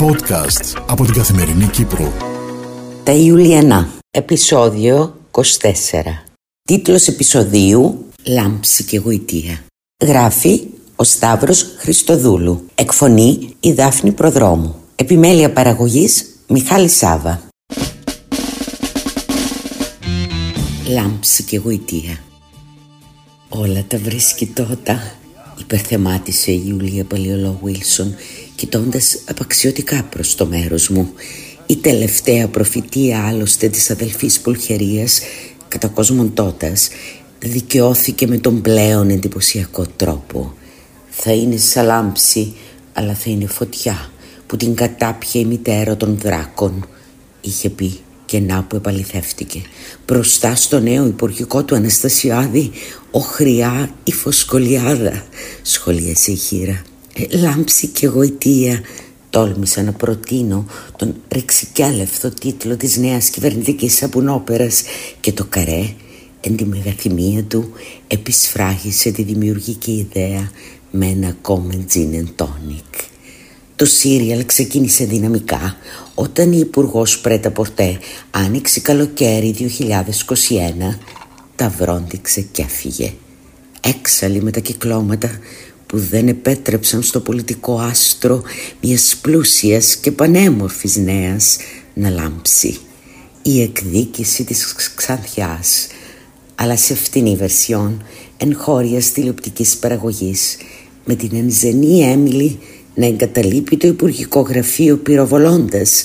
Podcast από την Καθημερινή Κύπρο. Τα Ιουλιανά, επεισόδιο 24. Τίτλος επεισοδίου «Λάμψη και γοητεία». Γράφει ο Σταύρος Χριστοδούλου. Εκφωνεί η Δάφνη Προδρόμου. Επιμέλεια παραγωγής Μιχάλη Σάβα. Λάμψη και γοητεία. Όλα τα βρίσκει τότε υπερθεμάτισε η Ιούλια Παλαιολό Βίλσον κοιτώντας απαξιωτικά προς το μέρος μου η τελευταία προφητεία άλλωστε της αδελφής Πουλχερίας κατά κοσμοντώτας δικαιώθηκε με τον πλέον εντυπωσιακό τρόπο. Θα είναι σαλάμψη αλλά θα είναι φωτιά που την κατάπιε η μητέρα των δράκων είχε πει και να που επαληθεύτηκε. Μπροστά στο νέο υπουργικό του Αναστασιάδη οχριά η φωσκολιάδα σχολίασε η χείρα ε, λάμψη και γοητεία τόλμησα να προτείνω τον ρεξικέλευθο τίτλο της νέας κυβερνητικής σαπουνόπερας και το καρέ εν τη μεγαθυμία του επισφράγισε τη δημιουργική ιδέα με ένα ακόμα gin tonic. Το σύριαλ ξεκίνησε δυναμικά όταν η υπουργός Πρέτα Πορτέ άνοιξε καλοκαίρι 2021 τα βρόντιξε και έφυγε. Έξαλλη με τα κυκλώματα που δεν επέτρεψαν στο πολιτικό άστρο μιας πλούσιας και πανέμορφης νέας να λάμψει. Η εκδίκηση της Ξανθιάς αλλά σε φτηνή βερσιόν εγχώριας τηλεοπτικής παραγωγής με την ενζενή Έμιλη να εγκαταλείπει το Υπουργικό Γραφείο πυροβολώντας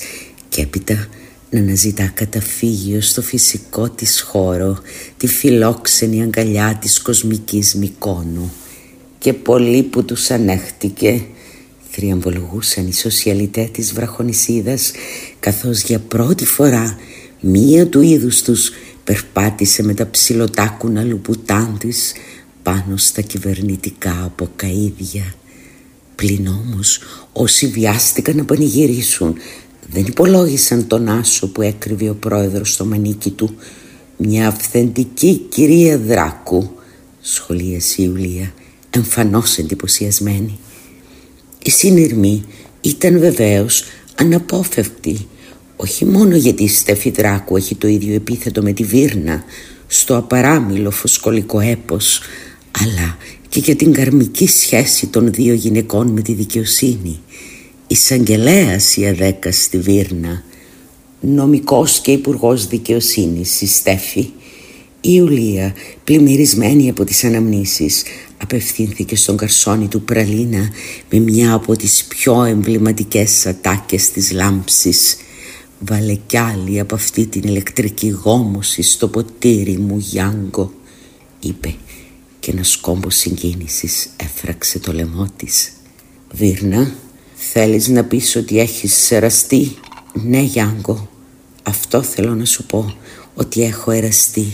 και έπειτα να αναζητά καταφύγιο στο φυσικό της χώρο τη φιλόξενη αγκαλιά της κοσμικής Μικόνου και πολλοί που τους ανέχτηκε. Θριαμβολογούσαν οι σοσιαλιτέ της βραχονισίδας καθώς για πρώτη φορά μία του είδους τους περπάτησε με τα ψιλοτάκουνα λουπουτάν της πάνω στα κυβερνητικά αποκαίδια. Πλην όμως όσοι βιάστηκαν να πανηγυρίσουν δεν υπολόγισαν τον άσο που έκρυβε ο πρόεδρος στο μανίκι του. Μια αυθεντική κυρία Δράκου σχολίασε η Ιουλία εμφανώς εντυπωσιασμένη η συνειρμή ήταν βεβαίως αναπόφευκτη όχι μόνο γιατί η Στέφη Δράκου έχει το ίδιο επίθετο με τη Βύρνα στο απαράμιλο φωσκολικό έπος αλλά και για την καρμική σχέση των δύο γυναικών με τη δικαιοσύνη. Εισαγγελέας η Αδέκα στη Βύρνα, νομικός και υπουργός δικαιοσύνης η Στέφη. Η Ιουλία, πλημμυρισμένη από τις αναμνήσεις, απευθύνθηκε στον καρσόνι του Πραλίνα με μια από τις πιο εμβληματικές ατάκες της λάμψης. «Βάλε κι άλλη από αυτή την ηλεκτρική γόμωση στο ποτήρι μου, Γιάνγκο», είπε και ένα σκόμπο συγκίνησης έφραξε το λαιμό της. «Βίρνα, θέλεις να πεις ότι έχεις σεραστεί» «Ναι, Γιάνγκο, αυτό θέλω να σου πω, ότι έχω εραστεί».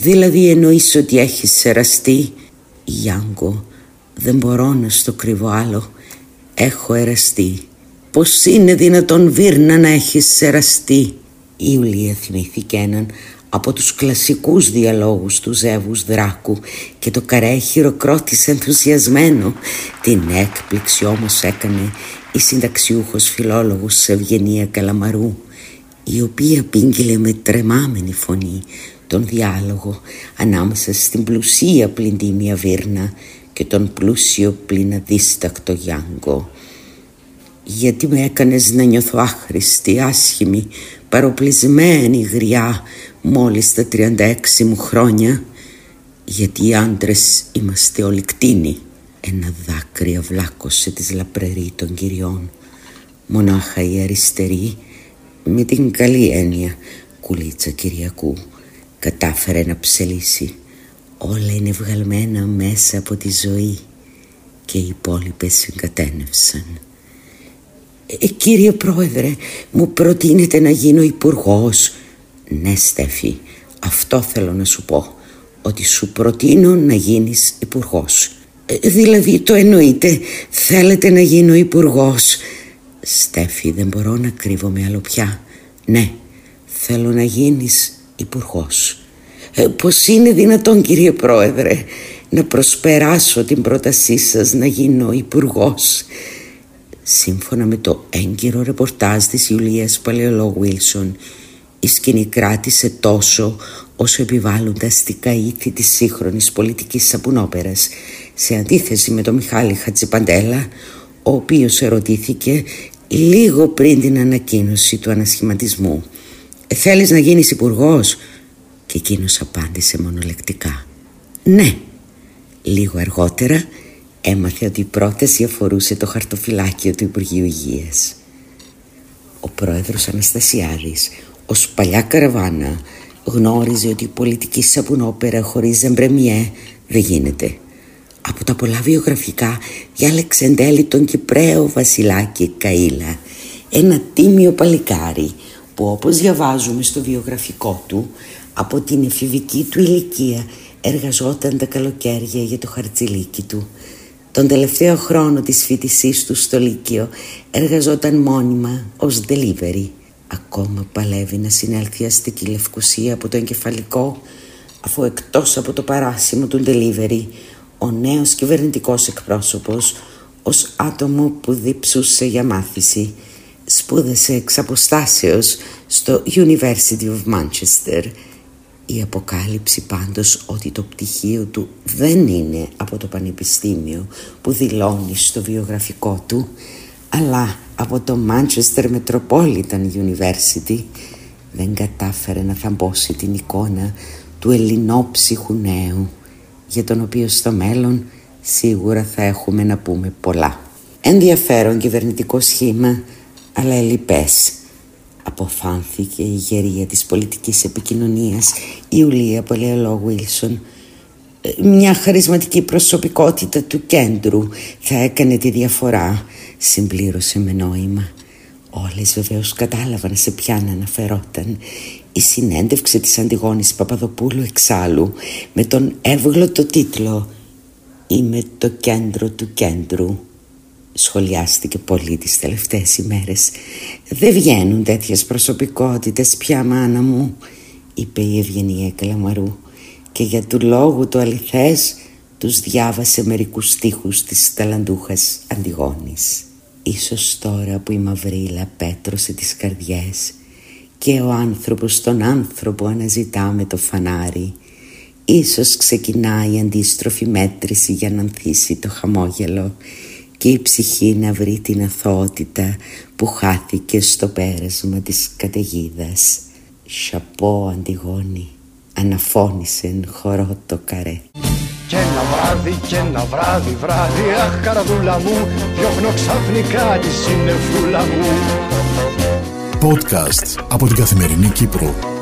«Δηλαδή εννοείς ότι έχεις σεραστεί» «Γιάνγκο, δεν μπορώ να στο κρύβω άλλο, έχω εραστεί». «Πώς είναι δυνατόν Βίρνα να έχεις σεραστεί» Η Ιουλία θυμήθηκε έναν από τους κλασικούς διαλόγους του Ζεύους Δράκου και το καρέ χειροκρότησε ενθουσιασμένο. Την έκπληξη όμως έκανε η συνταξιούχος φιλόλογος Ευγενία Καλαμαρού η οποία πήγγειλε με τρεμάμενη φωνή τον διάλογο ανάμεσα στην πλουσία πλυντήμια Βίρνα και τον πλούσιο πλην αδίστακτο Γιάνγκο. «Γιατί με έκανες να νιώθω άχρηστη, άσχημη, παροπλισμένη γριά μόλις τα 36 μου χρόνια; Γιατί οι άντρες είμαστε όλοι κτίνοι. Ένα δάκρυ αυλάκωσε της λαπρερή των κυριών. Μονάχα η αριστερή με την καλή έννοια κουλίτσα Κυριακού κατάφερε να ψελίσει όλα είναι βγαλμένα μέσα από τη ζωή και οι υπόλοιπες συγκατένευσαν ε, κύριε πρόεδρε μου προτείνετε να γίνω υπουργός ναι Στέφη, αυτό θέλω να σου πω Ότι σου προτείνω να γίνεις υπουργός. Ε, δηλαδή το εννοείτε Θέλετε να γίνω υπουργός. Στέφη δεν μπορώ να κρύβομαι άλλο πια Ναι, θέλω να γίνεις υπουργός. Ε, Πώς είναι δυνατόν κύριε πρόεδρε Να προσπεράσω την πρότασή σας να γίνω υπουργός; Σύμφωνα με το έγκυρο ρεπορτάζ της Ιουλίας Παλαιολόγου Βίλσον, η σκηνή κράτησε τόσο όσο επιβάλλουν τα αστικά ήθη της σύγχρονης πολιτικής σαπουνόπερας σε αντίθεση με τον Μιχάλη Χατζηπαντέλα ο οποίος ερωτήθηκε λίγο πριν την ανακοίνωση του ανασχηματισμού «Θέλεις να γίνεις υπουργός, και εκείνος απάντησε μονολεκτικά «Ναι». Λίγο αργότερα έμαθε ότι η πρόταση αφορούσε το χαρτοφυλάκιο του Υπουργείου Υγείας. Ο πρόεδρος Αναστασιάδης ως παλιά καραβάνα γνώριζε ότι η πολιτική σαπουνόπερα χωρίς εμπρεμιέ δεν γίνεται. Από τα πολλά βιογραφικά διάλεξε εν τέλει τον Κυπραίο Βασιλάκη Καΐλα ένα τίμιο παλικάρι που όπως διαβάζουμε στο βιογραφικό του από την εφηβική του ηλικία εργαζόταν τα καλοκαίρια για το χαρτζηλίκι του. Τον τελευταίο χρόνο της φοιτησής του στο Λύκειο εργαζόταν μόνιμα ως delivery Ακόμα παλεύει να συνέλθει αστική λευκουσία από το εγκεφαλικό αφού εκτός από το παράσημο του delivery ο νέος κυβερνητικός εκπρόσωπος ως άτομο που διψούσε για μάθηση σπούδασε εξ αποστάσεως στο University of Manchester η αποκάλυψη πάντως ότι το πτυχίο του δεν είναι από το πανεπιστήμιο που δηλώνει στο βιογραφικό του αλλά από το Manchester Metropolitan University δεν κατάφερε να θαμπώσει την εικόνα του ελληνόψυχου νέου για τον οποίο στο μέλλον σίγουρα θα έχουμε να πούμε πολλά. Ενδιαφέρον κυβερνητικό σχήμα αλλά ελλειπές αποφάνθηκε η γερία της πολιτικής επικοινωνίας Ιουλία Πολεολό Βίλσον μια χαρισματική προσωπικότητα του κέντρου θα έκανε τη διαφορά συμπλήρωσε με νόημα. Όλες βεβαίως κατάλαβαν σε ποιαν αναφερόταν. Η συνέντευξη της Αντιγόνης Παπαδοπούλου εξάλλου με τον εύγλωτο τίτλο «Είμαι το κέντρο του κέντρου» σχολιάστηκε πολύ τις τελευταίες ημέρες «Δεν βγαίνουν τέτοιες προσωπικότητες πια μάνα μου» είπε η Ευγενία Καλαμαρού και για του λόγου το αληθές τους διάβασε μερικούς στίχους της ταλαντούχας Αντιγόνης. Ίσως τώρα που η μαυρίλα πέτρωσε τις καρδιές και ο άνθρωπος τον άνθρωπο αναζητά με το φανάρι Ίσως ξεκινάει η αντίστροφη μέτρηση για να ανθίσει το χαμόγελο και η ψυχή να βρει την αθωότητα που χάθηκε στο πέρασμα της καταιγίδας. Σαπό Αντιγόνη αναφώνησε χορό το καρέ. Και ένα βράδυ, και ένα βράδυ, βράδυ, αχ καρδούλα μου, διώχνω ξαφνικά τη συννεφούλα μου. Podcast από την Καθημερινή Κύπρο.